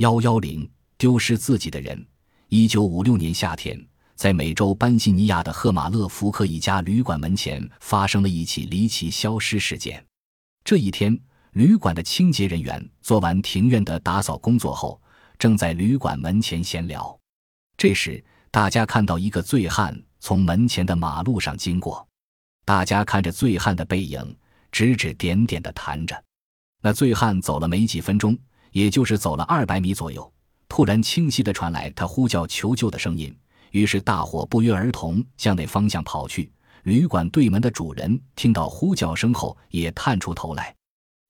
幺幺零丢失自己的人。一九五六年夏天，在美洲班西尼亚的赫马勒福克一家旅馆门前发生了一起离奇消失事件。这一天，旅馆的清洁人员做完庭院的打扫工作后，正在旅馆门前闲聊。这时，大家看到一个醉汉从门前的马路上经过。大家看着醉汉的背影，指指点点的谈着。那醉汉走了没几分钟，也就是走了二百米左右。突然，清晰的传来他呼叫求救的声音。于是，大伙不约而同向那方向跑去。旅馆对门的主人听到呼叫声后，也探出头来。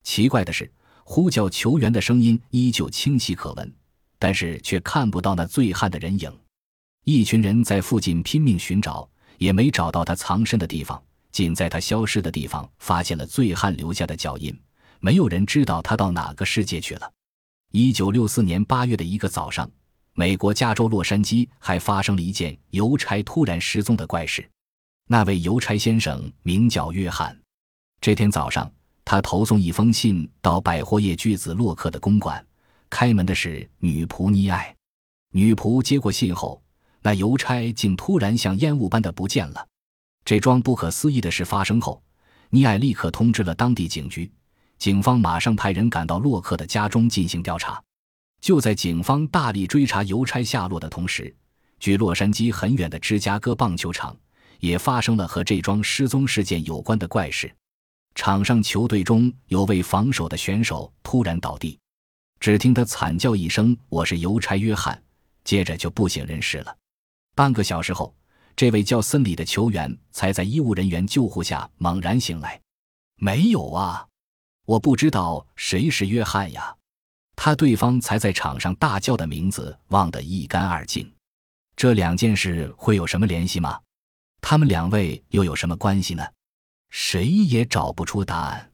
奇怪的是，呼叫求援的声音依旧清晰可闻，但是却看不到那醉汉的人影。一群人在附近拼命寻找，也没找到他藏身的地方。仅在他消失的地方发现了醉汉留下的脚印。没有人知道他到哪个世界去了。一九六四年八月的一个早上，美国加州洛杉矶还发生了一件邮差突然失踪的怪事。那位邮差先生名叫约翰。这天早上，他投送一封信到百货业巨子洛克的公馆，开门的是女仆妮艾。女仆接过信后，那邮差竟突然像烟雾般的不见了。这桩不可思议的事发生后，尼艾立刻通知了当地警局。警方马上派人赶到洛克的家中进行调查。就在警方大力追查邮差下落的同时，距洛杉矶很远的芝加哥棒球场也发生了和这桩失踪事件有关的怪事。场上球队中有位防守的选手突然倒地，只听他惨叫一声：“我是邮差约翰。”接着就不省人事了。半个小时后，这位叫森里的球员才在医务人员救护下猛然醒来。没有啊！我不知道谁是约翰呀，他对方才在场上大叫的名字忘得一干二净。这两件事会有什么联系吗？他们两位又有什么关系呢？谁也找不出答案。